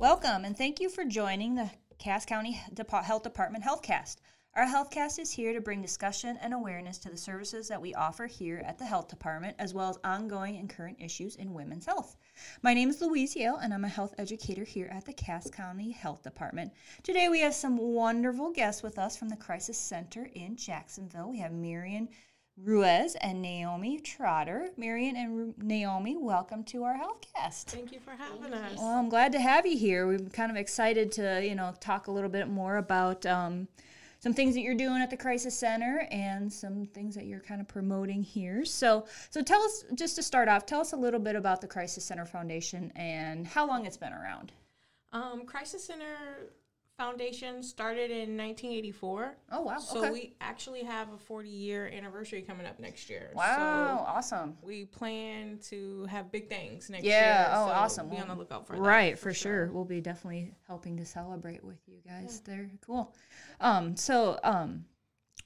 Welcome and thank you for joining the Cass County Dep- Health Department HealthCast. Our HealthCast is here to bring discussion and awareness to the services that we offer here at the Health Department, as well as ongoing and current issues in women's health. My name is Louise Yale, and I'm a health educator here at the Cass County Health Department. Today, we have some wonderful guests with us from the Crisis Center in Jacksonville. We have Miriam Ruiz and Naomi Trotter. Miriam and Ru- Naomi, welcome to our HealthCast. Thank you for having us. Well, I'm glad to have you here. We're kind of excited to, you know, talk a little bit more about um, some things that you're doing at the Crisis Center and some things that you're kind of promoting here. So, so tell us, just to start off, tell us a little bit about the Crisis Center Foundation and how long it's been around. Um, Crisis Center Foundation started in 1984. Oh wow! So okay. we actually have a 40 year anniversary coming up next year. wow, So awesome. we plan to have big things next Yeah, year. oh, so awesome. Be on the lookout for that. Right, for, sure. We'll be definitely helping to celebrate with you guys there. Cool. Um, so, um,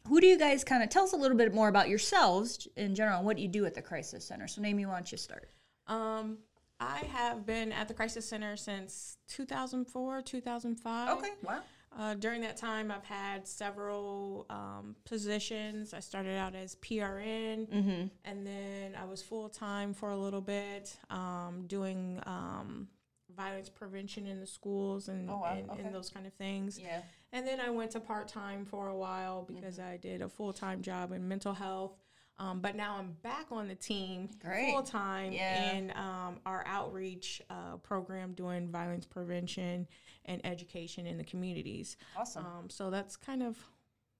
who do you guys kind of tell us a little bit more about yourselves in general and what you do at the Crisis Center? So, Naomi, why don't you start? Um, I have been at the Crisis Center since 2004, 2005. Okay, Wow. Uh, during that time, I've had several um, positions. I started out as PRN, Mm-hmm. and then I was full time for a little bit, um, doing um, violence prevention in the schools and, Oh, wow. and, Okay. and those kind of things. Yeah. And then I went to part time for a while because Mm-hmm. I did a full time job in mental health. Um, but now I'm back on the team full time Yeah. in um, our outreach uh, program doing violence prevention and education in the communities. Awesome. Um, so that's kind of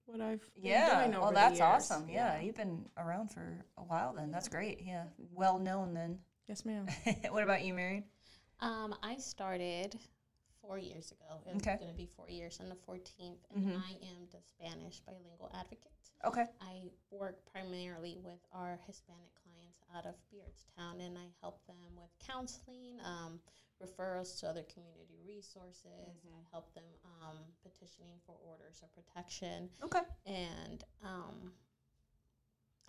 what I've been yeah. doing over Well, the that's years. awesome. Yeah. You've been around for a while then. That's great. Yeah. Well known then. Yes, ma'am. what about you, Miriam? Um, I started four years ago. It's Okay. going to be four years on the 14th, and Mhm. I am the Spanish bilingual advocate. Okay. I work primarily with our Hispanic clients out of Beardstown, and I help them with counseling, um, referrals to other community resources. Mm-hmm. I help them um, petitioning for orders of protection, Okay. and um,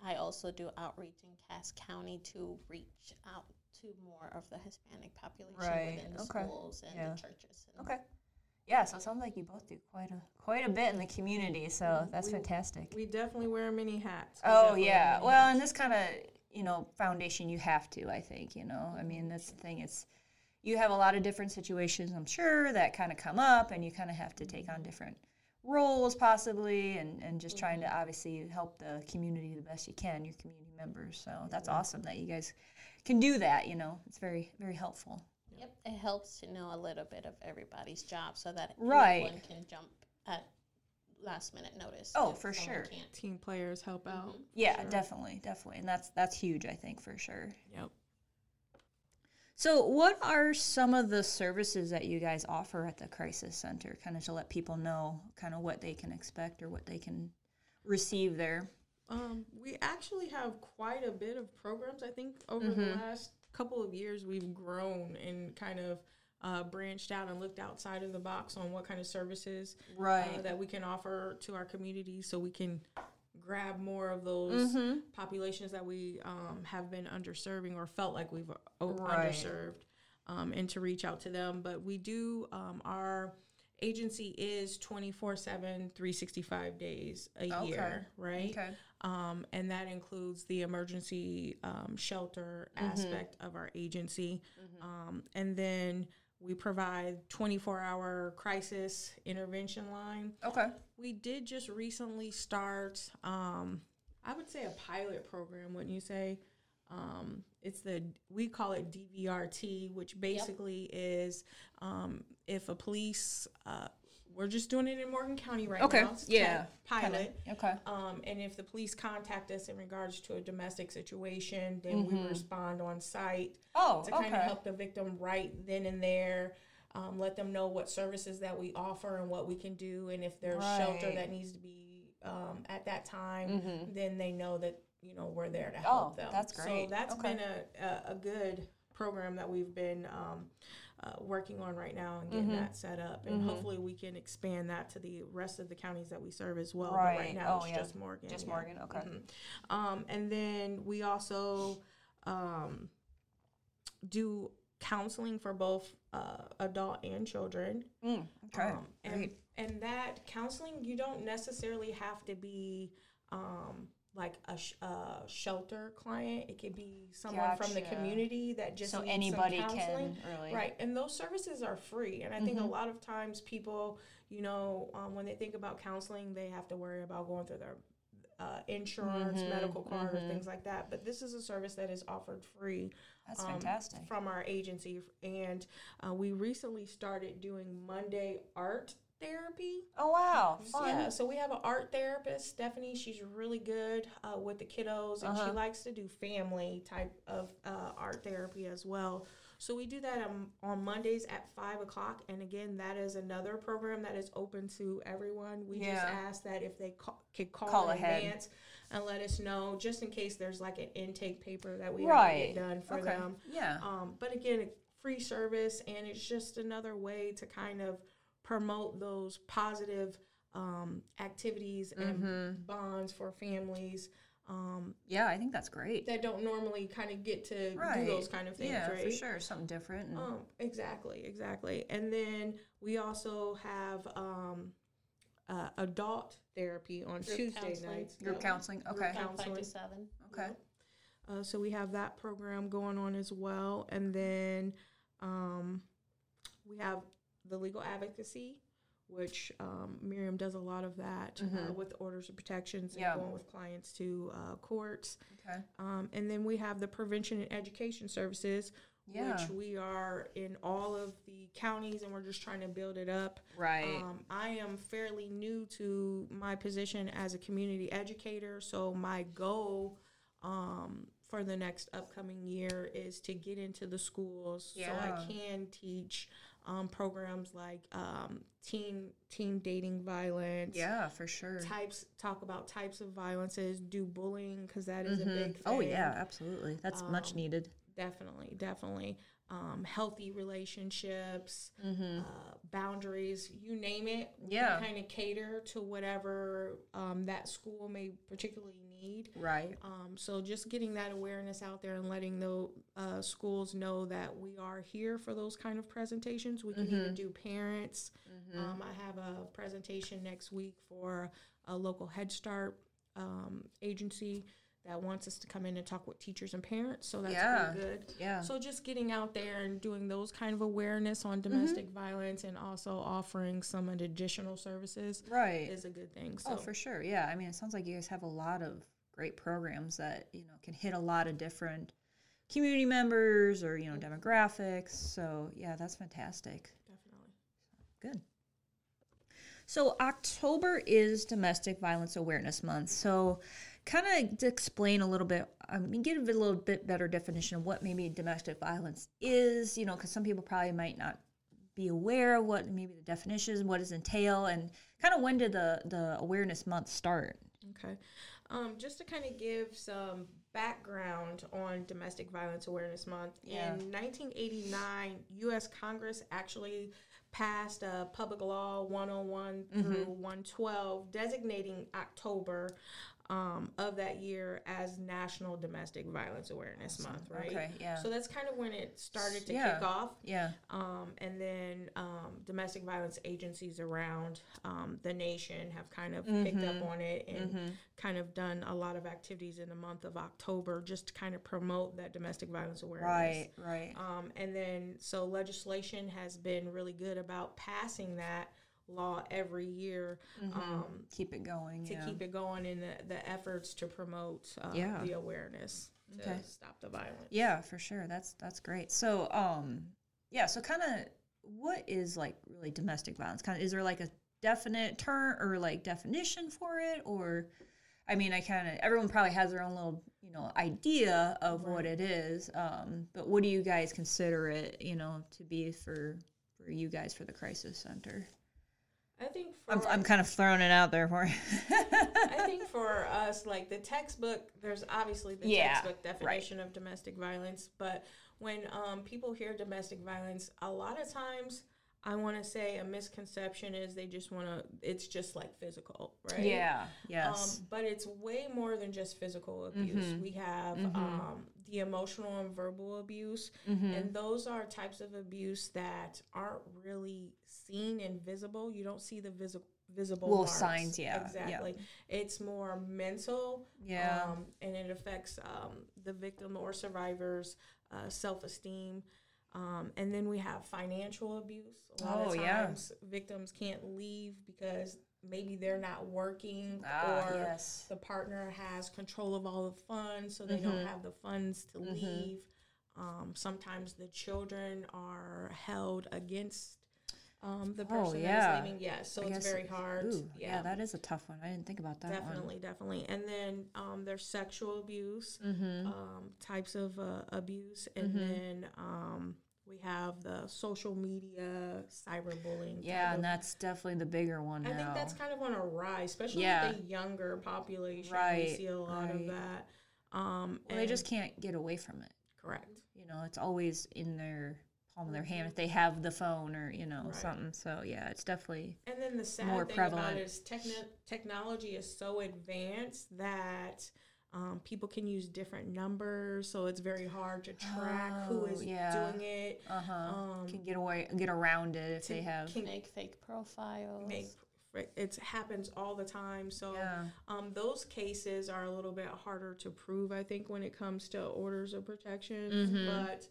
I also do outreach in Cass County to reach out to more of the Hispanic population Right, within the okay, schools and yeah. the churches. And Okay. Yeah, so it sounds like you both do quite a quite a bit in the community, so mm-hmm. that's We- fantastic. We definitely wear many hats. We Oh yeah. Well, hats. in this kind of you know foundation, you have to. I think you know. I mean, that's the thing. It's you have a lot of different situations. I'm sure that kind of come up, and you kind of have to take on mm-hmm. different roles possibly, and and just trying to mm-hmm. obviously help the community the best you can, your community members. So that's awesome that you guys can do that. You know, it's very very helpful. Yep, it helps to know a little bit of everybody's job so that Right. everyone can jump at last minute notice. Oh, for sure. Can't. team players help out. Yeah, Sure. definitely, definitely, and that's that's huge. I think for sure. Yep. So, what are some of the services that you guys offer at the Crisis Center, kind of to let people know kind of what they can expect or what they can receive there? Um, we actually have quite a bit of programs. I think over the Mhm. last couple of years, we've grown and kind of uh, branched out and looked outside of the box on what kind of services uh, that we can offer to our community, so we can grab more of those Mm-hmm. populations that we um, have been underserving or felt like we've o- Right. underserved, um, and to reach out to them. But we do um, our agency is 24 7 365 days a Okay. year right Okay. um, and that includes the emergency um, shelter Mm-hmm. aspect of our agency. Um, and then we provide 24 hour crisis intervention line. Okay. We did just recently start, um, I would say, a pilot program, wouldn't you say? It's the we call it DVRT, which basically is um, if a police, uh, we're just doing it in Morgan County right Okay, now. It's yeah, pilot. Okay. Um, and if the police contact us in regards to a domestic situation, then we respond on site Oh, to kind of okay. help the victim right then and there. Um, let them know what services that we offer and what we can do, and if there's shelter that needs to be um, at that time, Mhm. then they know that you know we're there to Oh, help them. that's great. So that's Okay. been a, a, good program that we've been um, uh, working on right now and getting Mhm. that set up, and Mhm. hopefully we can expand that to the rest of the counties that we serve as well. But Right. right now, Oh, it's yeah. just Morgan. Just yeah. Morgan. Okay. Mhm. Um, and then we also um, do counseling for both uh, adult and children. Mm, okay. Um, and Great. and that counseling, you don't necessarily have to be um, like a, sh- a shelter client. It could be someone from the community that just So needs anybody can really. Right, and those services are free. And I think Mhm. a lot of times people, you know, um, when they think about counseling, they have to worry about going through their uh, insurance, Mhm, medical card, mhm. or things like that. But this is a service that is offered free That's um, fantastic. from our agency. And uh, we recently started doing Monday art therapy. Oh wow, fun. Yeah, so we have an art therapist, Stephanie. She's really good uh, with the kiddos, and Uh-huh. she likes to do family type of uh, art therapy as well. So we do that on, on Mondays at five o'clock, and again, that is another program that is open to everyone. We just ask that if they call, could call, Call in ahead. advance and let us know, just in case there's like an intake paper that we Right. have to get done for Okay. them. Yeah. Um, but again, free service, and it's just another way to kind of promote those positive um, activities and Mhm. bonds for families um, Yeah, I think that's great. that don't normally kind of get to Right. do those kind of things, yeah, right? for sure. Something different. And, Um, exactly, exactly. And then we also have um, uh, adult therapy on Group Tuesday counseling. nights. group Yep. counseling. Okay. coun- From five to Counseling. seven. Okay. Uh, so we have that program going on as well, and then um, we have the legal advocacy, which um, Miriam does a lot of that uh, Mhm. with orders of protections and Yeah. going with clients to uh, courts. Okay. Um, and then we have the prevention and education services, Yeah. which we are in all of the counties, and we're just trying to build it up. Right. Um, I am fairly new to my position as a community educator, so my goal um, for the next upcoming year is to get into the schools so I can teach um, programs like um, teen teen dating violence. yeah, for sure. Types talk about types of violences, do bullying because that is a Mhm. big thing. Oh yeah, absolutely. That's much Um, needed. definitely, definitely. Um, healthy relationships, Mm-hmm. uh, boundaries, you name it. Yeah. kind of cater to whatever um, that school may particularly need. Right. Um, so just getting that awareness out there and letting the uh, schools know that we are here for those kind of presentations. We can even Mhm. do parents. Mm-hmm. Um, I have a presentation next week for a local Head Start um, agency that wants us to come in and talk with teachers and parents. So that's Yeah. pretty good. yeah. So just getting out there and doing those kind of awareness on Mm-hmm. domestic violence and also offering some additional services right. is a good thing. So Oh, for sure. Yeah. I mean, it sounds like you guys have a lot of great programs that, you know, can hit a lot of different community members or, you know, demographics. So, yeah, that's fantastic. definitely. Good. So, October is Domestic Violence Awareness Month. So, kind of explain a little bit, I mean, give a little bit better definition of what maybe domestic violence is, you know, because some people probably might not be aware of what maybe the definition is, what does entail, and kind of when did the, the awareness month start? Okay. Um, just to kind of give some background on Domestic Violence Awareness Month, Yeah. in 1989, U.S. Congress actually passed a Public Law 101 Mm-hmm. through 112 designating October um, of that year as National Domestic Violence Awareness Month, right? Okay, yeah. So that's kind of when it started to Yeah. kick off. Yeah. Um, and then um, domestic violence agencies around um, the nation have kind of picked Mm-hmm. up on it and kind of done a lot of activities in the month of October just to kind of promote that domestic violence awareness. Right, right. Um, and then, so legislation has been really good about passing that law every year um, keep it going. to yeah. keep it going in the, the efforts to promote uh, Yeah. the awareness to Okay. stop the violence. Yeah, for sure. That's that's great. So, um, yeah. So, kind of, what is like really domestic violence? Kind of, is there like a definite term or like definition for it, or? I mean, I kind of everyone probably has their own little, you know, idea of what it is. Um, but what do you guys consider it, you know, to be for for you guys for the crisis center? I think for I'm I'm kind of throwing it out there for you. I think for us, like the textbook, there's obviously the Yeah, textbook definition of domestic violence, but when um, people hear domestic violence, a lot of times I want to say a misconception is they just want to. It's just like physical, right? Yeah. Yes. Um, but it's way more than just physical abuse. Mhm. We have Mhm. um, the emotional and verbal abuse, Mhm. and those are types of abuse that aren't really seen and visible. You don't see the visible visible Little marks. signs, yeah, yeah. exactly. It's more mental, yeah. um, and it affects um, the victim or survivor's uh, self esteem. Um, and then we have financial abuse. A lot Oh, of yeah. times victims can't leave because maybe they're not working ah, or yes. the partner has control of all the funds, so they don't Mhm. have the funds to Mhm. leave. Um, sometimes the children are held against um, the Oh, person yeah. that is leaving. Yes, so I it's very hard. Ooh, yeah. that is a tough one. I didn't think about that definitely, definitely. And then um, there's sexual abuse. Mm-hmm. um, types of uh, abuse, and Mhm. then um, we have the social media cyberbullying. Yeah, and of- that's definitely the bigger one I now. think that's kind of on a rise, especially Yeah. with the younger population. Right, We see a lot of that. Um, well, they just can't get away from it. correct. You know, it's always in their palm of their hand if they have the phone or you know Right. something. So yeah, it's definitely And then the sad More thing prevalent. about it is techni- technology is so advanced that um, people can use different numbers, so it's very hard to track who Oh, is yeah. doing it. uh huh Um, can get away get around it if to- they have. can Make fake profiles. make it happens all the time. So Yeah. um, those cases are a little bit harder to prove, I think, when it comes to orders of protection. Mhm. But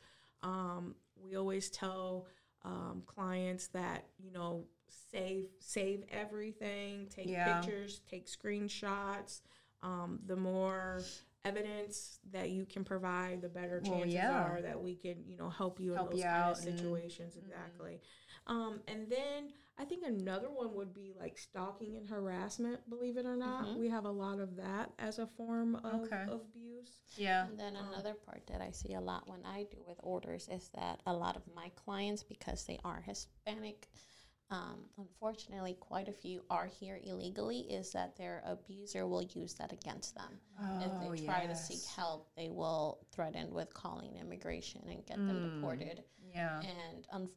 um, we always tell um, clients that you know save save everything, take Yeah. pictures, take screenshots. Um, the more evidence that you can provide, the better Well, chances yeah. are that we can you know help you in those you kind out of and- situations. Exactly. Um, and then I think another one would be like stalking and harassment. Believe it or not, Mhm. we have a lot of that as a form of, Okay. of abuse. Yeah. And then Um, another part that I see a lot when I do with orders is that a lot of my clients, because they are Hispanic, um, unfortunately, quite a few are here illegally, is that their abuser will use that against them. if Oh they try to seek help, they will threaten with calling immigration and get them Mm. deported. Yeah. And um,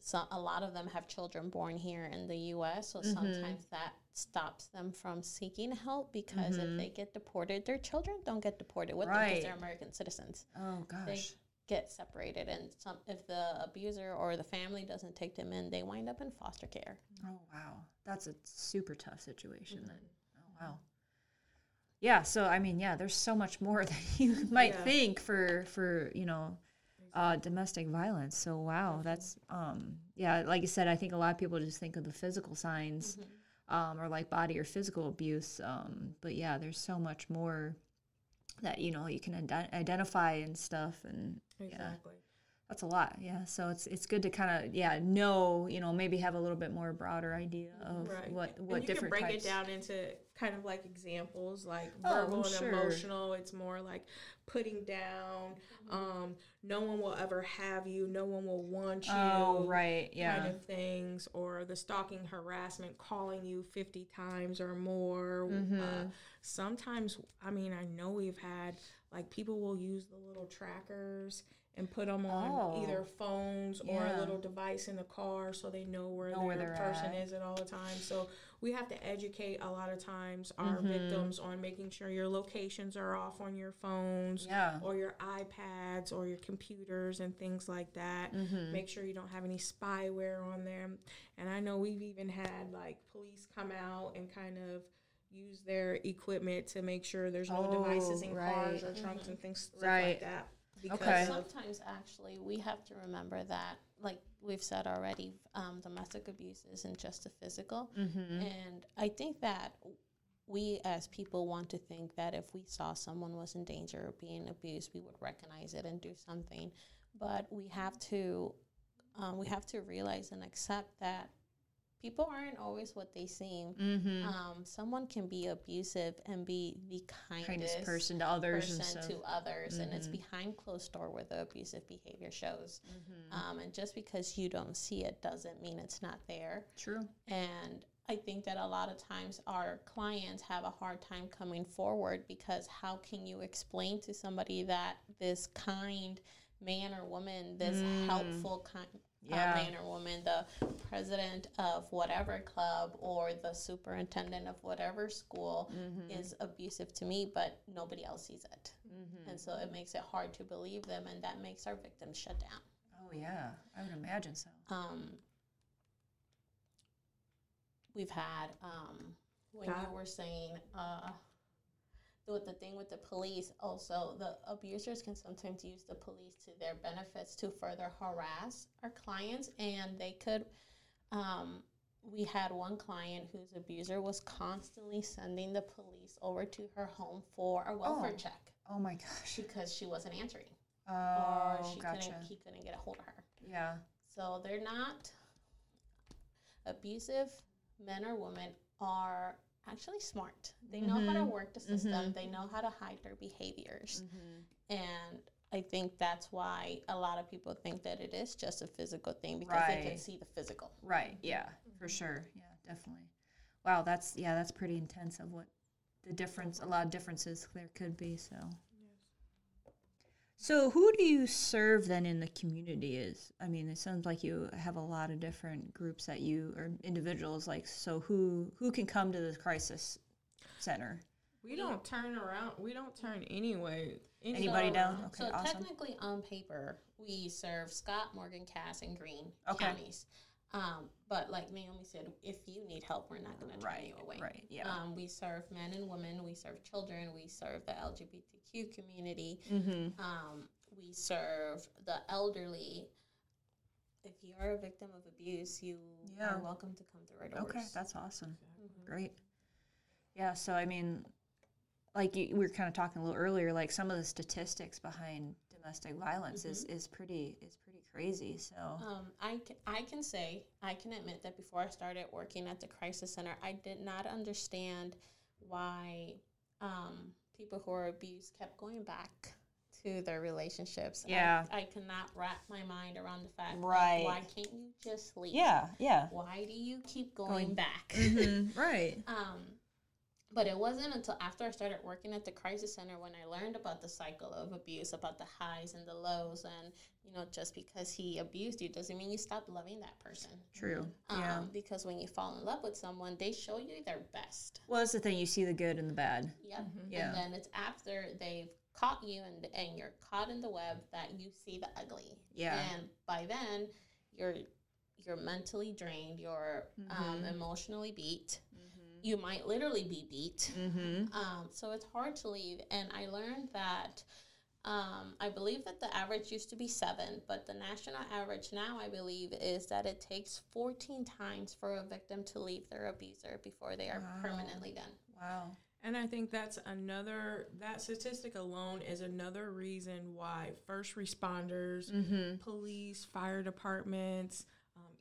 so a lot of them have children born here in the U.S., so Mhm. sometimes that stops them from seeking help because Mhm. if they get deported, their children don't get deported with them Right. because they're American citizens. Oh gosh. Get separated, and some if the abuser or the family doesn't take them in, they wind up in foster care. Oh wow, that's a super tough situation. Then. Mm-hmm. Oh wow. Yeah. So I mean, yeah, there's so much more than you might Yeah. think for for you know uh, domestic violence. So wow, that's um yeah, like you said, I think a lot of people just think of the physical signs um, or like body or physical abuse. Um, but yeah, there's so much more that you know you can ide- identify and stuff and yeah Exactly. That's a lot yeah so it's it's good to kind of yeah know you know maybe have a little bit more broader idea of Right. what and what you different can break types it down into kind of like examples like Oh, verbal and sure. emotional it's more like putting down um no one will ever have you no one will want you oh right yeah kind of things or the stalking harassment calling you 50 times or more Mhm. uh, sometimes i mean i know we've had like people will use the little trackers and put them on Oh. either phones or a little device in the car so they know where Know their they're person at. is at all the time so we have to educate a lot of times our Mhm. victims on making sure your locations are off on your phones yeah or your iPads or your computers and things like that. Mhm. Make sure you don't have any spyware on them. And I know we've even had like police come out and kind of use their equipment to make sure there's no devices Oh, in right. cars or trunks and things Right. like that. Because Okay. Sometimes, actually, we have to remember that, like we've said already, um, domestic abuse isn't just a physical. mm-hmm. And I think that we as people want to think that if we saw someone was in danger of being abused, we would recognize it and do something. But we have to um, we have to realize and accept that people aren't always what they seem. Mm-hmm. Um, someone can be abusive and be the kindest, kindest person to others and person stuff to others, and it's Mhm. behind closed door where the abusive behavior shows. Mhm. Um, and just because you don't see it doesn't mean it's not there. true And I think that a lot of times our clients have a hard time coming forward because how can you explain to somebody that this kind man or woman, this Mm. helpful kind Yeah. man or woman, the president of whatever club or the superintendent of whatever school Mm-hmm. is abusive to me, but nobody else sees it. Mm-hmm. And so it makes it hard to believe them, and that makes our victims shut down. Oh yeah, I would imagine so. Um, we've had um, when you were saying uh, the, the thing with the police. Also, the abusers can sometimes use the police to their benefits to further harass our clients, and they could. Um, we had one client whose abuser was constantly sending the police over to her home for a welfare Oh. check Oh my gosh. because she wasn't answering or Oh, she gotcha. couldn't he couldn't get a hold of her. Yeah. So they're not abusive men or women are actually smart. They know how to Mhm. work the system. Mhm. They know how to hide their behaviors. Mm-hmm. And I think that's why a lot of people think that it is just a physical thing because they can see the physical. Right. Yeah. For sure. Yeah. Definitely. Wow. That's yeah. That's pretty intense. Of what the difference. A lot of differences there could be. So. So who do you serve then in the community? Is I mean, it sounds like you have a lot of different groups that you or individuals like. So who who can come to the crisis center? We don't turn around. We don't turn anyway. any- Anybody So- down? Okay. so awesome. technically, on paper, we serve Scott, Morgan, Cass, and Greene Okay. counties. Um, but like Naomi said, if you need help, we're not going to turn Right. you away. Right. Yeah. Um, we serve men and women. We serve children. We serve the LGBTQ community. mm-hmm. Um, we serve the elderly. If you are a victim of abuse, you Yeah. are welcome to come through our doors. Okay. That's awesome. Mhm. Great. Yeah, so I mean, like you, we were kind of talking a little earlier, like some of the statistics behind domestic violence is, is pretty is pretty crazy. So Um, I, I can say, I can admit that before I started working at the crisis center, I did not understand why um, people who are abused kept going back to their relationships. Yeah. I, cannot wrap my mind around the fact Right. why can't you just leave? yeah, yeah, Why do you keep going, Going- back? mm-hmm. right. Um, but it wasn't until after I started working at the crisis center when I learned about the cycle of abuse, about the highs and the lows, and you know, just because he abused you doesn't mean you stop loving that person. True. Um, yeah. Because when you fall in love with someone, they show you their best. Well, that's the thing. You see the good and the bad. Yep. Yeah. And then it's after they've caught you and and you're caught in the web that you see the ugly. Yeah. And by then, you're you're mentally drained. You're um, Mhm. emotionally beat. You might literally be beat. Mm-hmm. Um, so it's hard to leave. And I learned that um, I believe that the average used to be seven, but the national average now, I believe, is that it takes 14 times for a victim to leave their abuser before they are Wow. permanently done. Wow. And I think that's another, that statistic alone is another reason why first responders, Mm-hmm. police, fire departments,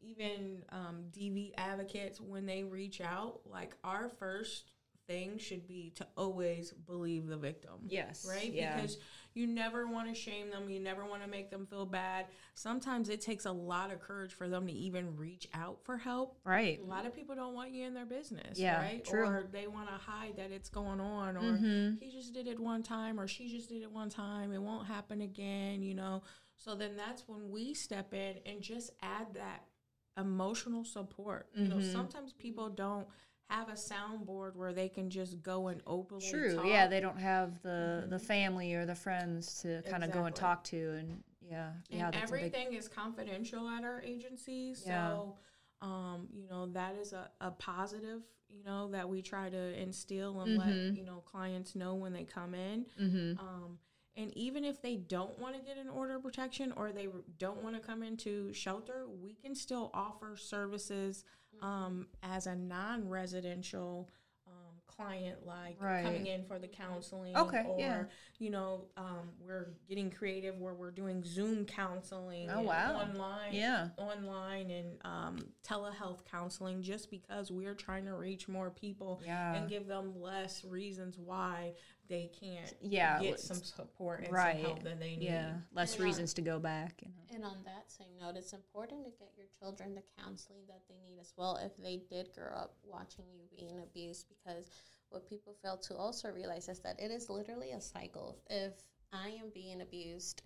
even um, DV advocates, when they reach out, like our first thing should be to always believe the victim. Yes. Right? Yeah. Because you never want to shame them. You never want to make them feel bad. Sometimes it takes a lot of courage for them to even reach out for help. right. A lot of people don't want you in their business, Yeah, right? true. Or they want to hide that it's going on, or Mhm. he just did it one time, or she just did it one time. It won't happen again, you know. So then that's when we step in and just add that emotional support. You know, Mhm. sometimes people don't have a soundboard where they can just go and openly True. talk. Yeah, they don't have the the family or the friends to kind of go and talk to, and yeah, yeah, and that's a big. everything is confidential at our agency. Yeah. So, um, you know, that is a, a positive, you know, that we try to instill and let, Mhm. you know, clients know when they come in. Mm-hmm. Um, and even if they don't want to get an order of protection or they don't want to come into shelter, we can still offer services um, as a non residential um, client, like Right. coming in for the counseling. Okay, Or, yeah. you know, um, we're getting creative where we're doing Zoom counseling. Oh, wow. Online. Yeah. Online and um, telehealth counseling just because we're trying to reach more people Yeah. and give them less reasons why they can't Yeah, get some support and right. some help that they need. Yeah, less And, uh, reasons to go back. You know. And on that same note, it's important to get your children the counseling that they need as well if they did grow up watching you being abused. Because what people fail to also realize is that it is literally a cycle. If I am being abused,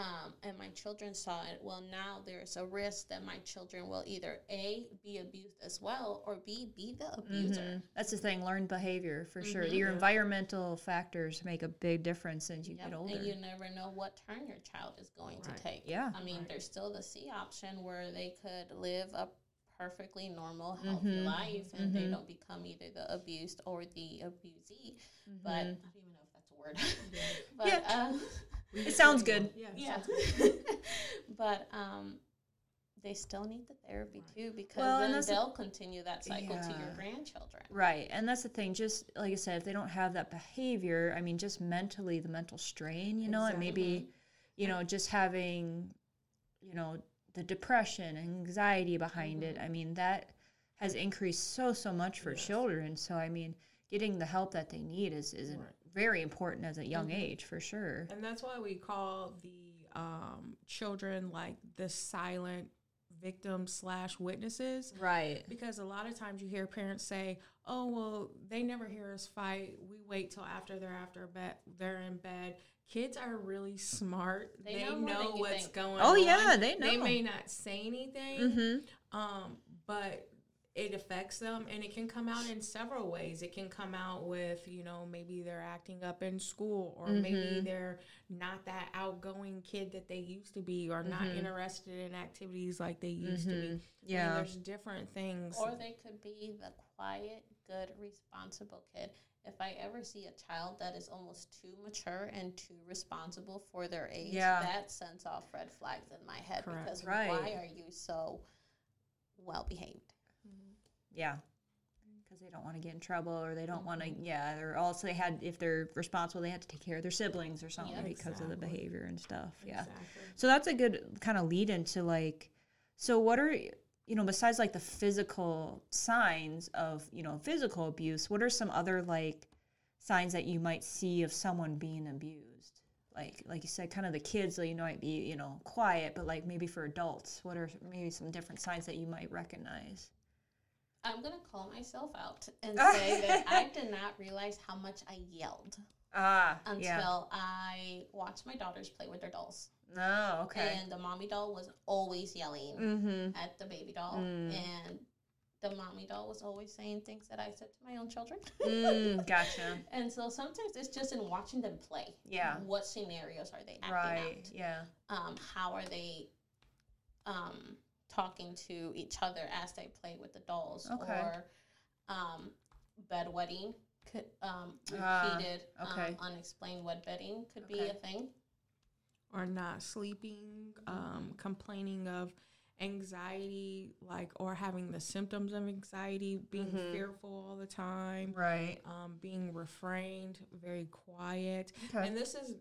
um, and my children saw it, well, now there's a risk that my children will either A, be abused as well, or B, be the abuser. Mhm. That's the thing, learned behavior for sure. Mhm. Your environmental factors make a big difference as you Yep, get older. And you never know what turn your child is going Right. to take. Yeah. I mean, Right. there's still the C option where they could live a perfectly normal, healthy Mhm. life and they Mhm. don't become either the abused or the abusee. But I don't even know if that's a word. but Yeah. um, We It sounds good. Yeah. yeah. good. but um, they still need the therapy Right. too because Well, then they'll continue that cycle to your grandchildren. Right. And that's the thing, just like I said, if they don't have that behavior, I mean, just mentally, the mental strain, you know, and maybe, you know, just having, you know, the depression, and anxiety behind it. I mean, that has increased so, so much for Yes. children. So, I mean, getting the help that they need is, is Right. Very important as a young Mhm. age, for sure. And that's why we call the um, children like the silent victims slash witnesses. Right. Because a lot of times you hear parents say, "Oh, well, they never hear us fight. We wait till after they're after bed. They're in bed." Kids are really smart. They They, know know, more what's think. going Oh, on. yeah, they know. They may not say anything, Mm-hmm. um, but it affects them and it can come out in several ways it can come out with you know maybe they're acting up in school or maybe Mhm. they're not that outgoing kid that they used to be or not Mhm. interested in activities like they used to be I mean, Yeah. there's different things Or they could be the quiet, good, responsible kid. If I ever see a child that is almost too mature and too responsible for their age, Yeah. that sends off red flags in my head Correct. because Right. why are you so well behaved? Yeah. Because they don't want to get in trouble or they don't want to, mm-hmm. yeah, or also they had, if they're responsible, they had to take care of their siblings or something Yeah. because of the behavior and stuff. Yeah. exactly. So that's a good kind of lead into like, so what are, you know, besides like the physical signs of, you know, physical abuse, what are some other like signs that you might see of someone being abused? Like, like you said, kind of the kids, like, you know, might be, you know, quiet, but like maybe for adults, what are maybe some different signs that you might recognize? I'm going to call myself out and say that I did not realize how much I yelled Ah, until yeah. I watched my daughters play with their dolls. No, okay. And the mommy doll was always yelling Mm-hmm. at the baby doll. Mm. And the mommy doll was always saying things that I said to my own children. Mm, gotcha. And so sometimes it's just in watching them play. Yeah. What scenarios are they acting Right. Yeah. Um, how are they um, talking to each other as they play with the dolls? Okay. Or um, bedwetting could um, Ah, repeated okay. um, unexplained bedwetting could be a thing. or not sleeping um, complaining of anxiety like or having the symptoms of anxiety being Mhm. fearful all the time Right. um, being refrained, very quiet. Okay. And this is,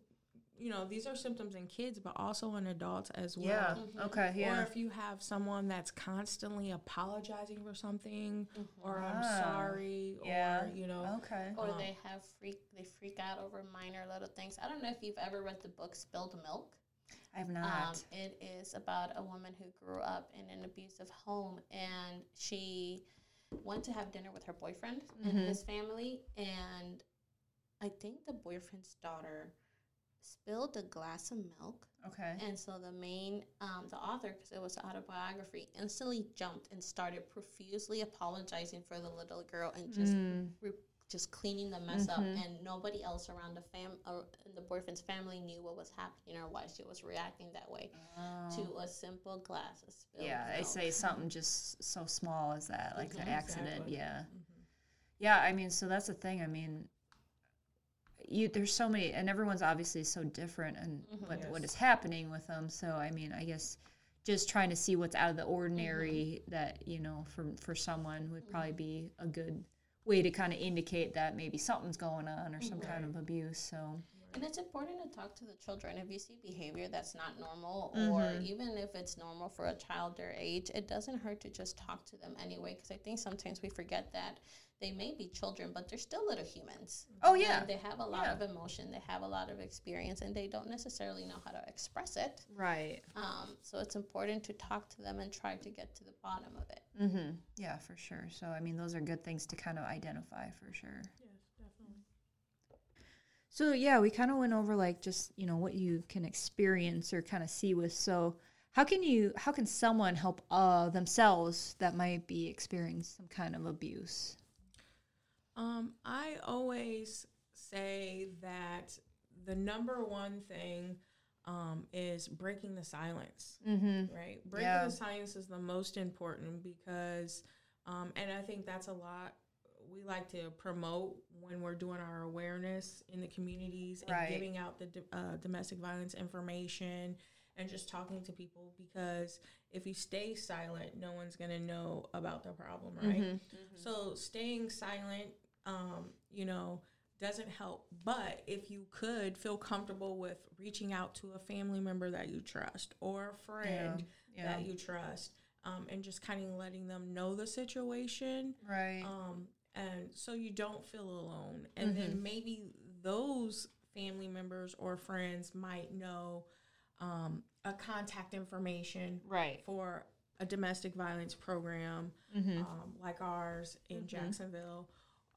you know, these are symptoms in kids, but also in adults as well. Yeah. Mhm. Okay. Or if you have someone that's constantly apologizing for something, or I'm Ah, sorry, yeah. or, you know, Okay. Or Um, they have freak they freak out over minor little things. I don't know if you've ever read the book Spilled Milk. I have Um, not. it is about a woman who grew up in an abusive home and she went to have dinner with her boyfriend and Mhm. his family and I think the boyfriend's daughter spilled a glass of milk okay. and so the main um, the author because it was an autobiography instantly jumped and started profusely apologizing for the little girl and just Mm, re- just cleaning the mess up Mhm. and nobody else around the fam or the boyfriend's family knew what was happening or why she was reacting that way oh. to a simple glass of spilled yeah, milk. say something just so small as that, like Mhm. the accident. Exactly. Yeah. Mhm. Yeah. I mean, so that's the thing. I mean, you there's so many, and everyone's obviously so different and Mhm. what what Yes. is happening with them. So I mean, I guess just trying to see what's out of the ordinary that you know for for someone would probably be a good way to kind of indicate that maybe something's going on or some kind of abuse. So And it's important to talk to the children. If you see behavior that's not normal, Mhm. or even if it's normal for a child their age, it doesn't hurt to just talk to them anyway. Because I think sometimes we forget that they may be children, but they're still little humans. Oh, yeah. And they have a lot Yeah. of emotion, they have a lot of experience, and they don't necessarily know how to express it. right. Um, so it's important to talk to them and try to get to the bottom of it. Mm-hmm. Yeah, for sure. So I mean, those are good things to kind of identify for sure. Yes, definitely. So yeah, we kind of went over like just you know what you can experience or kind of see with. So how can you how can someone help uh, themselves that might be experiencing some kind of abuse? Um, I always say that the number one thing um, is breaking the silence. Mm-hmm. Right, breaking Yeah. the silence is the most important because, um, and I think that's a lot we like to promote when we're doing our awareness in the communities and Right. giving out the uh, domestic violence information and just talking to people because if you stay silent, no one's gonna know about the problem, right? Mm-hmm. So staying silent, um, you know, doesn't help. But if you could feel comfortable with reaching out to a family member that you trust or a friend Yeah. that you trust, um, and just kind of letting them know the situation, Right. um, and so you don't feel alone. And Mm-hmm. then maybe those family members or friends might know um, a contact information right. for a domestic violence program Mm-hmm. um, like ours in Mhm. Jacksonville,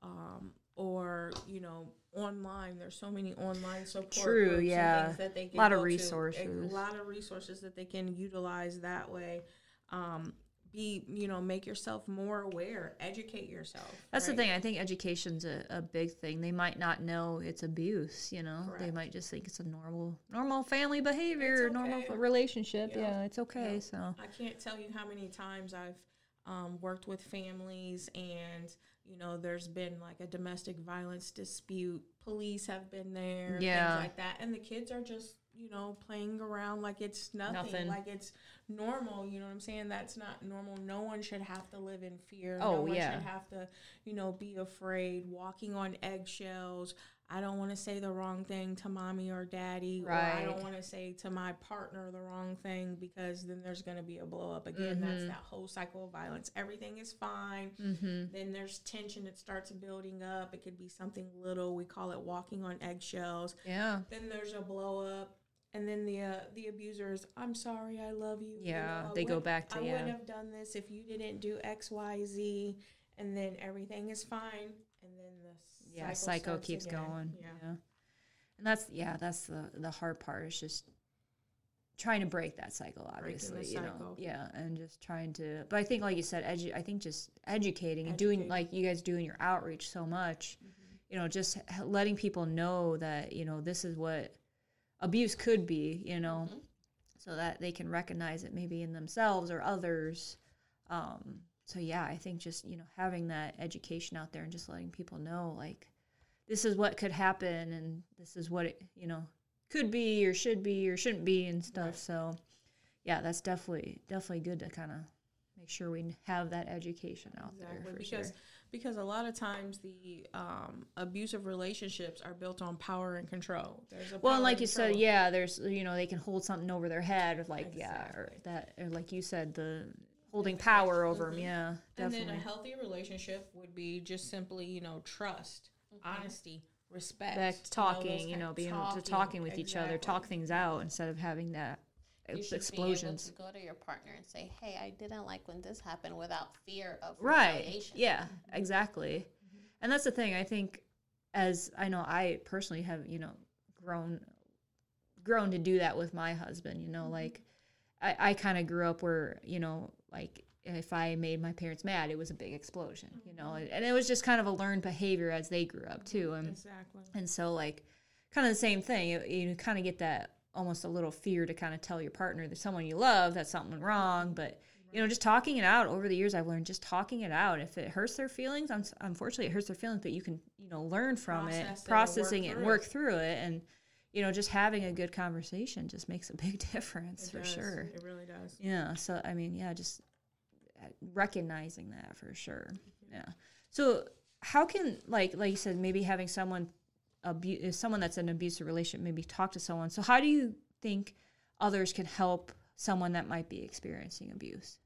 um, or you know, online. There's so many online support True, yeah. things that they can Lot of go to. resources. A lot of resources that they can utilize that way. Um, be you know, make yourself more aware, educate yourself. That's right? the thing. I think education's a, a big thing. They might not know it's abuse. You know, they might just think it's a normal, normal family behavior, It's normal relationship. Yeah. Yeah, it's okay. Yeah. So I can't tell you how many times I've um, worked with families and you know there's been like a domestic violence dispute. Police have been there, Yeah. things like that, and the kids are just you know playing around like it's nothing, Nothing. like it's normal. You know what I'm saying? That's not normal. No one should have to live in fear. Oh, no one yeah. should have to you know be afraid, walking on eggshells. I don't want to say the wrong thing to mommy or daddy, or I don't want to say to my partner the wrong thing because then there's going to be a blow up again. That's Mhm. that whole cycle of violence. Everything is fine. mm-hmm. Then there's tension that starts building up. It could be something little. We call it walking on eggshells. yeah, Then there's a blow up. And then the uh, the abusers, I'm sorry, I love you. you Yeah, know, they go back to- I yeah. wouldn't have done this if you didn't do X, Y, Z, and then everything is fine, and then the yeah. cycle Psycho keeps again. going. Yeah. Yeah. and that's yeah, that's the the hard part. Is just trying to break that cycle. Obviously, you know, yeah, and just trying to. But I think, like you said, edu- I think just educating and doing like you guys doing your outreach so much. Mm-hmm. you know, just letting people know that, you know, this is what abuse could be, you know, Mm-hmm. so that they can recognize it maybe in themselves or others. Um, so, yeah, I think just, you know, having that education out there and just letting people know, like, this is what could happen and this is what it, you know, could be or should be or shouldn't be and stuff. Right. So, yeah, that's definitely, definitely good to kind of make sure we have that education out there Exactly, for because sure. because a lot of times the um, abusive relationships are built on power and control. There's a Well, and like you said, yeah, there's you know they can hold something over their head, or like yeah, or that, or like you said, the holding power over them. Mhm. Yeah, And definitely. then a healthy relationship would be just simply, you know, trust, honesty, respect, Back to you know, those talking, you know, being able to talking with each other, talk things out instead of having that You explosions. Be able to go to your partner and say, "Hey, I didn't like when this happened," without fear of Right. retaliation. Yeah, exactly. And that's the thing. I think as I know I personally have, you know, grown grown to do that with my husband, you know, like I, I kind of grew up where, you know, like if I made my parents mad, it was a big explosion, you know, mm-hmm. and it was just kind of a learned behavior as they grew up too. And Exactly. and so, like, kind of the same thing. You, you kind of get that almost a little fear to kind of tell your partner that someone you love that something went wrong. But, you know, just talking it out over the years, I've learned just talking it out. If it hurts their feelings, unfortunately, it hurts their feelings, but you can, you know, learn from Process it it, and work processing it, and work it. through it. And, you know, just having a good conversation just makes a big difference It for does. sure. It really does. Yeah. So, I mean, yeah, just uh, recognizing that for sure. Yeah. So, how can like like you said, maybe having someone abuse someone that's in an abusive relationship, maybe talk to someone. So, how do you think others can help someone that might be experiencing abuse?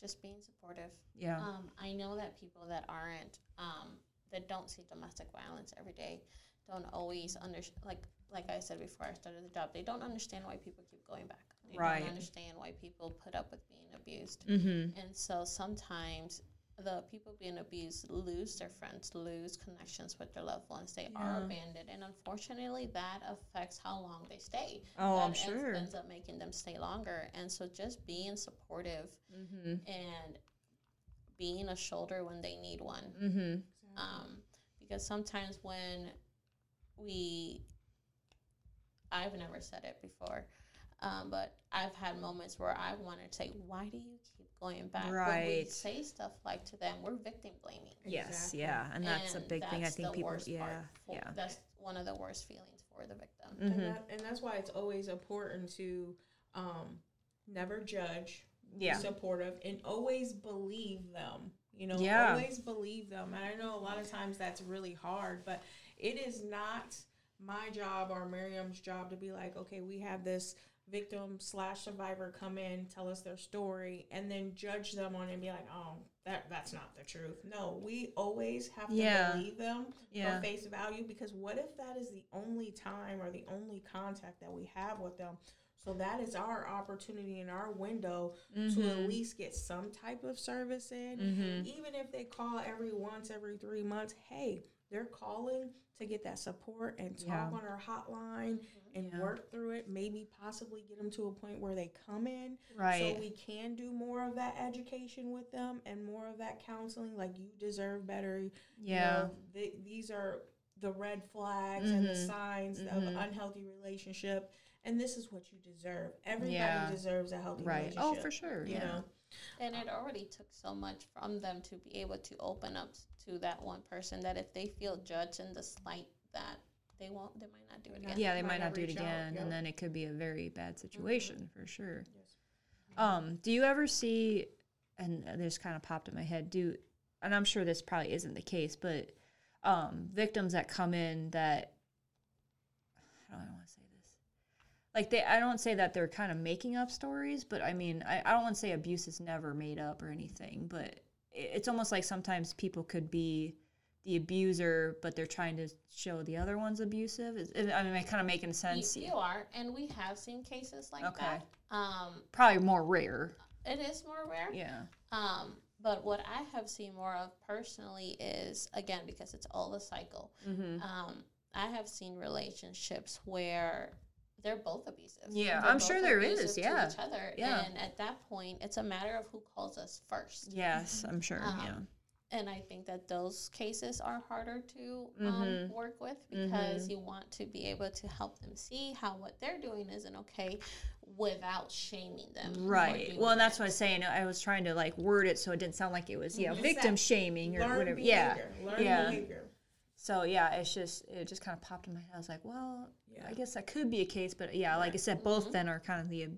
Just being supportive. Yeah. Um, I know that people that aren't um, that don't see domestic violence every day don't always understand. Like like I said before I started the job, they don't understand why people keep going back. They Right. don't understand why people put up with being abused. mm-hmm. And so sometimes the people being abused lose their friends, lose connections with their loved ones. They are abandoned, and unfortunately, that affects how long they stay. Oh, that I'm ends- sure. ends up making them stay longer. And so, just being supportive Mm-hmm. and being a shoulder when they need one. Mm-hmm. Um, because sometimes when we, I've never said it before, um, but I've had moments where I wanted to say, "Why do you keep going back?" When we say stuff like to them, we're victim blaming. Yes, Exactly. yeah, and that's a And big thing. I think the people, worst yeah, part for- yeah, That's one of the worst feelings for the victim. Mhm. and, that, and that's why it's always important to um, never judge, be yeah, supportive, and always believe them. You know, Yeah. always believe them. And I know a lot of times that's really hard, but it is not my job or Miriam's job to be like, okay, we have this victim slash survivor come in, tell us their story, and then judge them on it and be like, oh, that that's not the truth. No, we always have to Yeah. believe them yeah, for face value because what if that is the only time or the only contact that we have with them? So that is our opportunity and our window to at Mhm. least get some type of service in. Mhm. Even if they call every once every three months, hey, they're calling to get that support and talk Yeah. on our hotline and Yeah. work through it. Maybe possibly get them to a point where they come in right, so we can do more of that education with them and more of that counseling. Like you deserve better. You yeah, know, th- these are the red flags and the Mhm. signs of Mhm. an unhealthy relationship, and this is what you deserve. Everybody Yeah. deserves a healthy right. relationship. Oh, for sure. You Yeah, know, And it already took so much from them to be able to open up to that one person that if they feel judged and the slight that they won't, they might not do it again. yeah. They Might might not not do it reach out, again, yep. and then it could be a very bad situation for sure. Yes. Um, do you ever see, and this kind of popped in my head, do, and I'm sure this probably isn't the case, but um, victims that come in that, how do I want to say this? Like they, I don't say that they're kind of making up stories, but I mean, I, I don't want to say abuse is never made up or anything, but it, it's almost like sometimes people could be the abuser, but they're trying to show the other one's abusive. Is, I mean, am I kind of making You, sense? you are, and we have seen cases like Okay. that. Um, Probably more rare. it is more rare. Yeah. Um, but what I have seen more of personally is again because it's all a cycle. Mm-hmm. Um, I have seen relationships where they're both abusive. Yeah, They're I'm sure there is. abusive to yeah. each other. Yeah. And at that point, it's a matter of who calls us first. Yes, I'm sure. Um, yeah. And I think that those cases are harder to um, work with because Mhm. you want to be able to help them see how what they're doing isn't okay without shaming them. Right. Well, and that's it. what I was saying. I was trying to like word it so it didn't sound like it was yeah Mhm. victim that shaming or Learn whatever. behavior. Yeah. Learn Yeah. behavior. So yeah, it's just it just kind of popped in my head. I was like, well, Yeah. I guess that could be a case, but yeah, like I said, both Mhm. then are kind of the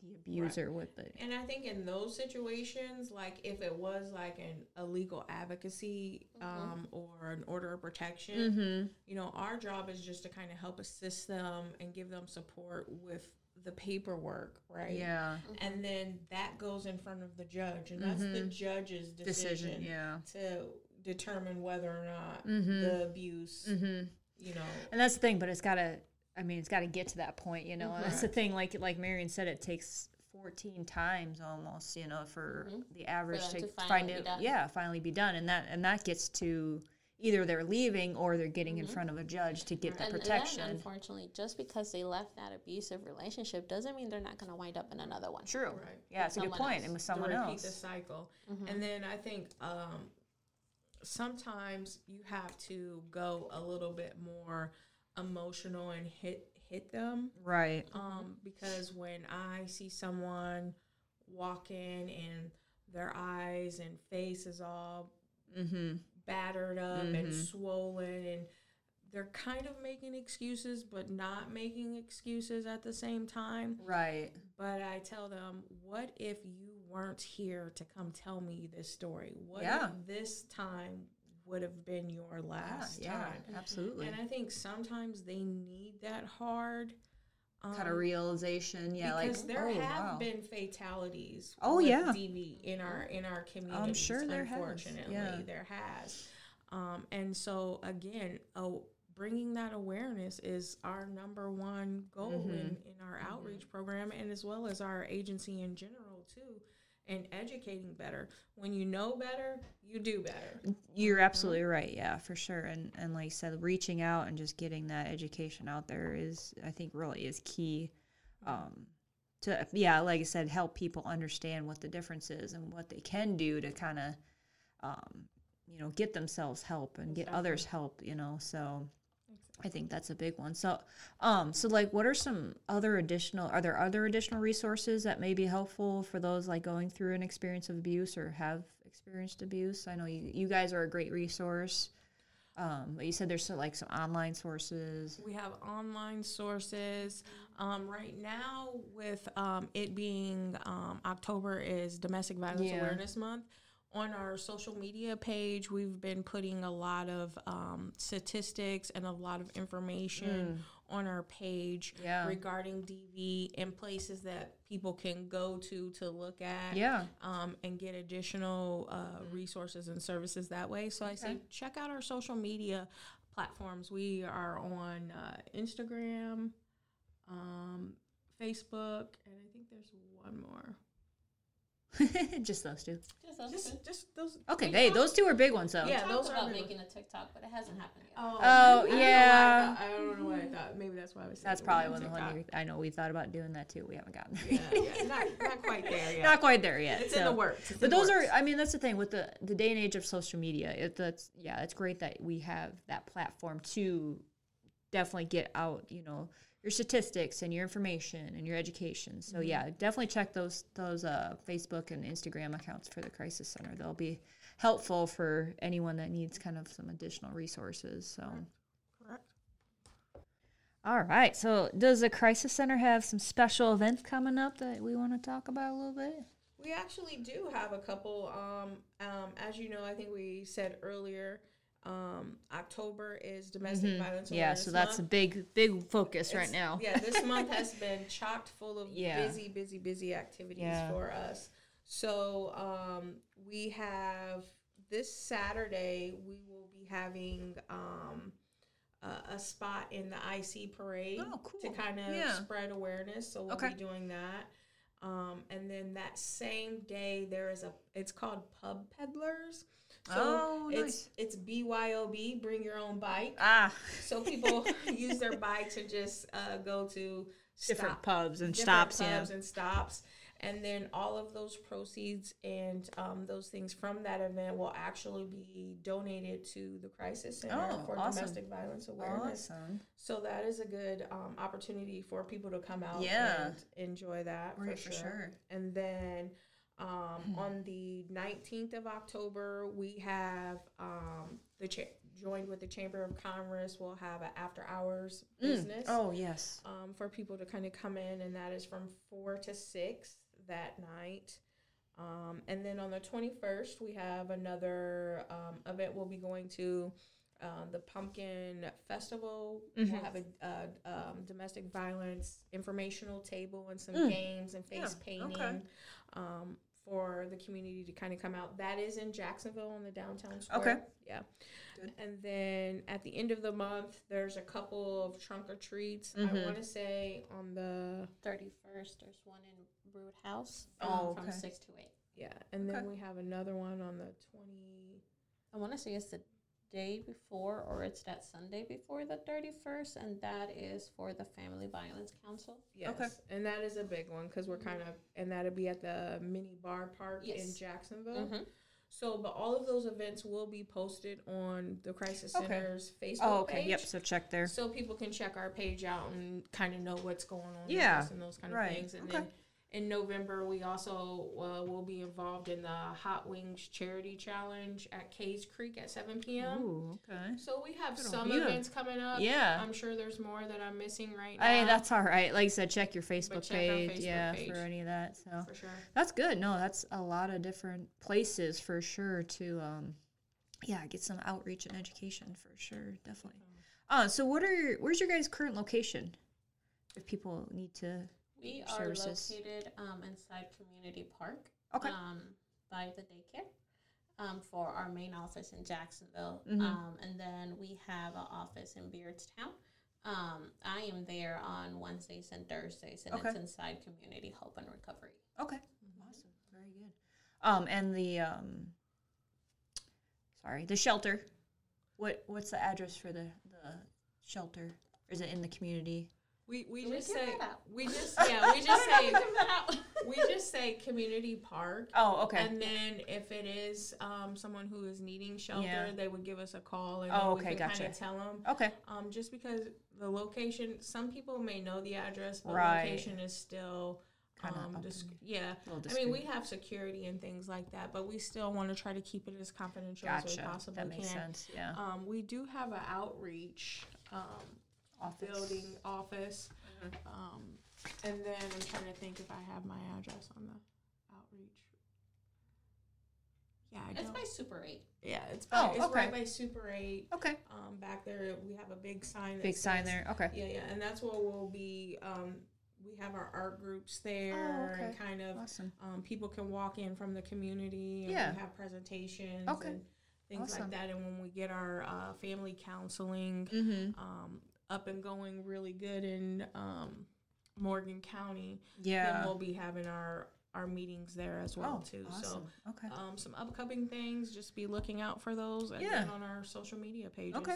the abuser with it. And I think in those situations, like if it was like an illegal advocacy Mhm. um, or an order of protection, Mm-hmm. you know, our job is just to kind of help assist them and give them support with the paperwork, right? Yeah. And then that goes in front of the judge, and that's the Mhm. judge's decision, Decision. Yeah. to determine whether or not Mhm. the abuse, Mm-hmm. you know, And that's the thing, but it's gotta. I mean, it's got to get to that point, you know. And that's the thing. Like like Miriam said, it takes 14 times almost, you know, for Mhm. the average them to, to find it. Yeah, finally be done, and that and that gets to either they're leaving or they're getting in Mhm. front of a judge to get the And protection. unfortunately, just because they left that abusive relationship doesn't mean they're not going to wind up in another one. True. Right. Yeah, it's a good point. else. And with to someone repeat the else. cycle. Mhm. And then I think um, sometimes you have to go a little bit more emotional and hit hit them Right. um, because when I see someone walk in and their eyes and face is all Mm-hmm. battered up and Mhm. swollen and they're kind of making excuses but not making excuses at the same time Right. but I tell them, what if you weren't here to come tell me this story? What Yeah. if this time would have been your last yeah, time? absolutely. And I think sometimes they need that hard kind of um, realization. Yeah, like because there oh, have wow. been fatalities. Oh, yeah. DV in our in our community. sure there has, Unfortunately, yeah. there has. Um, and so again, oh, bringing that awareness is our number one goal Mhm. in, in our outreach program, and as well as our agency in general too. And educating better. When you know better, you do better. You're absolutely right. Yeah, for sure. And and like you said, reaching out and just getting that education out there is, I think, really is key. Um, to yeah, like I said, help people understand what the difference is and what they can do to kind of, um, you know, get themselves help and get others help. You know, so I think that's a big one. So, um, so like, what are some other additional? Are there other additional resources that may be helpful for those like going through an experience of abuse or have experienced abuse? I know you you guys are a great resource. Um, but you said there's like some online sources. We have online sources. Um, right now, with um, it being um, October is Domestic Violence Yeah. Awareness Month. On our social media page, we've been putting a lot of um, statistics and a lot of information on our page Mm. Yeah. regarding DV and places that people can go to to look at Yeah. um, and get additional uh, resources and services that way. So I say check out our social media platforms. We are on uh, Instagram, um, Facebook, and I think there's one more. just those two. Just those two. Just, just those. Okay, hey, talked- those two are big ones though. Yeah, Talked those about big making a TikTok, but it hasn't happened yet. Oh, Oh, I don't I yeah. thought- I, don't know why I thought. Maybe that's why I was. That's probably one of the TikTok. one I know we thought about doing that too. We haven't gotten there. Yeah, yeah, not, not quite there yet. Not quite there yet. It's in the works. It's But in the those are. I mean, that's the thing with the the day and age of social media. It, that's yeah, it's great that we have that platform to definitely get out, you know, your statistics and your information and your education. So Mm-hmm. yeah, definitely check those those uh, Facebook and Instagram accounts for the Crisis Center. They'll be helpful for anyone that needs kind of some additional resources. So. Correct. All right. So, does the Crisis Center have some special events coming up that we want to talk about a little bit? We actually do have a couple. Um, um, as you know, I think we said earlier, um, October is Domestic Violence Mm-hmm. Yeah. Awareness So that's a big, big focus right now. yeah, this month has been chocked full of Yeah. busy, busy, busy activities Yeah. for us. So um, we have this Saturday. We will be having um, a, a spot in the IC parade Oh, to kind of Yeah. spread awareness. So we'll Okay. be doing that. Um, and then that same day, there is a. It's called Pub Peddlers. So Oh, it's nice. it's BYOB. Bring your own bike. Ah, So people use their bike to just uh, go to different stop- pubs and different stops. Yeah. pubs and stops, and then all of those proceeds and um, those things from that event will actually be donated to the Crisis Center Oh, for awesome. domestic violence awareness. Awesome. So that is a good um, opportunity for people to come out Yeah. and enjoy that Right, for, for sure. sure. And then um, on the 19th of October, we have um, the cha- joined with the Chamber of Commerce. We'll have an after hours business Oh yes. um, for people to kind of come in, and that is from four to six that night. Um, and then on the 21st, we have another um, event we'll be going to. Um, the Pumpkin Festival. Mm-hmm. We'll have a, uh um, domestic violence informational table and some Mm. games and face Yeah, painting okay. um, for the community to kind of come out. That is in Jacksonville on the downtown square. Okay. Yeah. Good. And then at the end of the month, there's a couple of trunk or treats. I Mhm. want to say on the 31st, there's one in Brood House Oh, um, from 6 to 8. yeah, and then we have another one on the 20. I want to say it's the day before or it's that Sunday before the 31st, and that is for the Family Violence Council. Yes, and that is a big one because we're kind of, and that'll be at the mini bar park in Yes. Jacksonville. Mhm. So, but all of those events will be posted on the Crisis Okay. Center's Facebook Oh okay. page. Yep. So check there. So people can check our page out and kind of know what's going on with Yeah, and those kind of right, things. And okay. then in November, we also uh, will be involved in the Hot Wings Charity Challenge at Case Creek at 7 p.m. Ooh. Okay. So we have Good some events coming up. Yeah. I'm sure there's more that I'm missing right now. Hey, that's all right. Like you said, check your Facebook check page. Facebook yeah, page. for any of that. So for sure. that's good. No, that's a lot of different places for sure to um yeah, get some outreach and education for sure. Definitely. Uh so what are your where's your guys' current location? If people need to We Your are services. located um, inside Community Park Okay. um, by the daycare um, for our main office in Jacksonville. Mhm. Um, and then we have an office in Beardstown. Um, I am there on Wednesdays and Thursdays, and Okay. it's inside Community Hope and Recovery. Okay. Awesome. Very good. Um, and the um, sorry, the shelter. What what's the address for the the shelter? Is it in the community? We we Can we just give say we just yeah we just say we just say community park. Oh, okay. And then if it is um, someone who is needing shelter, Yeah. they would give us a call and Oh, then okay, we could gotcha. kind of tell them. okay. Um, just because the location, some people may know the address, but Right. location is still um, up dis- in- yeah. I mean, we have security and things like that, but we still want to try to keep it as confidential as we Gotcha. possibly That makes can. sense. Yeah. Um, we do have an outreach um, Office. building office, Mm-hmm. um, and then I'm trying to think if I have my address on the outreach. Yeah, I It's by Super 8. yeah, it's by, Oh, it's okay. right by Super Eight. Okay. Um, back there, we have a big sign. that Big sign there. Okay. Yeah, yeah, and that's where we'll be. Um, we have our art groups there, and Oh, okay. kind of Awesome. um, people can walk in from the community, and Yeah. we have presentations Okay. and things Awesome. like that. And when we get our uh, family counseling Mm-hmm. um, up and going really good in um, Morgan County, then Yeah. we'll be having our our meetings there as well oh, too. awesome. okay. So um, some upcoming things, just be looking out for those, and Yeah. on our social media pages. Okay.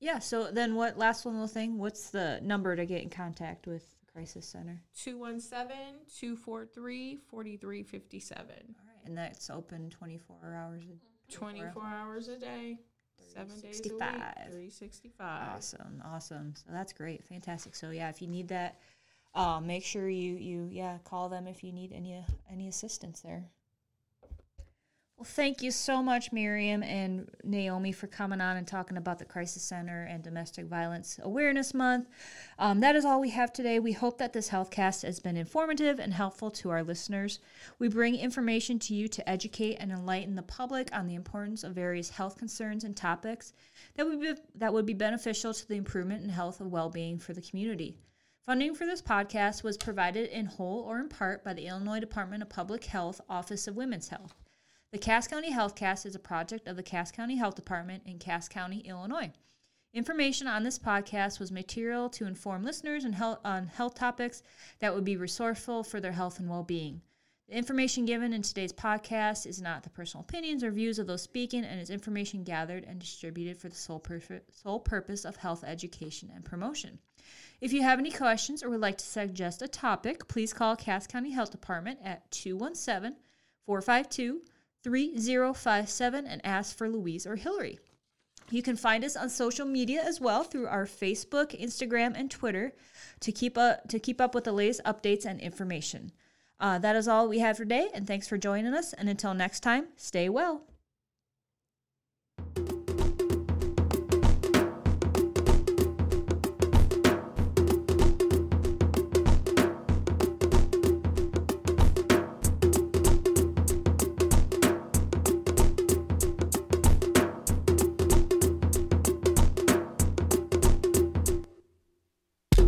Yeah. So then, what? Last one little thing. What's the number to get in contact with the crisis center? 217-243-4357. All right, and that's open twenty four hours. a- 24 hours a day, seven days a week, 365. 365. Awesome, awesome. So that's great, fantastic. So yeah, if you need that, uh, make sure you you yeah call them if you need any any assistance there. Well, thank you so much, Miriam and Naomi, for coming on and talking about the Crisis Center and Domestic Violence Awareness Month. Um, that is all we have today. We hope that this healthcast has been informative and helpful to our listeners. We bring information to you to educate and enlighten the public on the importance of various health concerns and topics that would be, that would be beneficial to the improvement in health and well-being for the community. Funding for this podcast was provided in whole or in part by the Illinois Department of Public Health Office of Women's Health. The Cass County Healthcast is a project of the Cass County Health Department in Cass County, Illinois. Information on this podcast was material to inform listeners on health, on health topics that would be resourceful for their health and well-being. The information given in today's podcast is not the personal opinions or views of those speaking and is information gathered and distributed for the sole, purf- sole purpose of health education and promotion. If you have any questions or would like to suggest a topic, please call Cass County Health Department at 217 452 3057 and ask for Louise or Hillary. You can find us on social media as well through our Facebook, Instagram, and Twitter to keep up, to keep up with the latest updates and information. Uh, that is all we have today, and thanks for joining us. And until next time, stay well.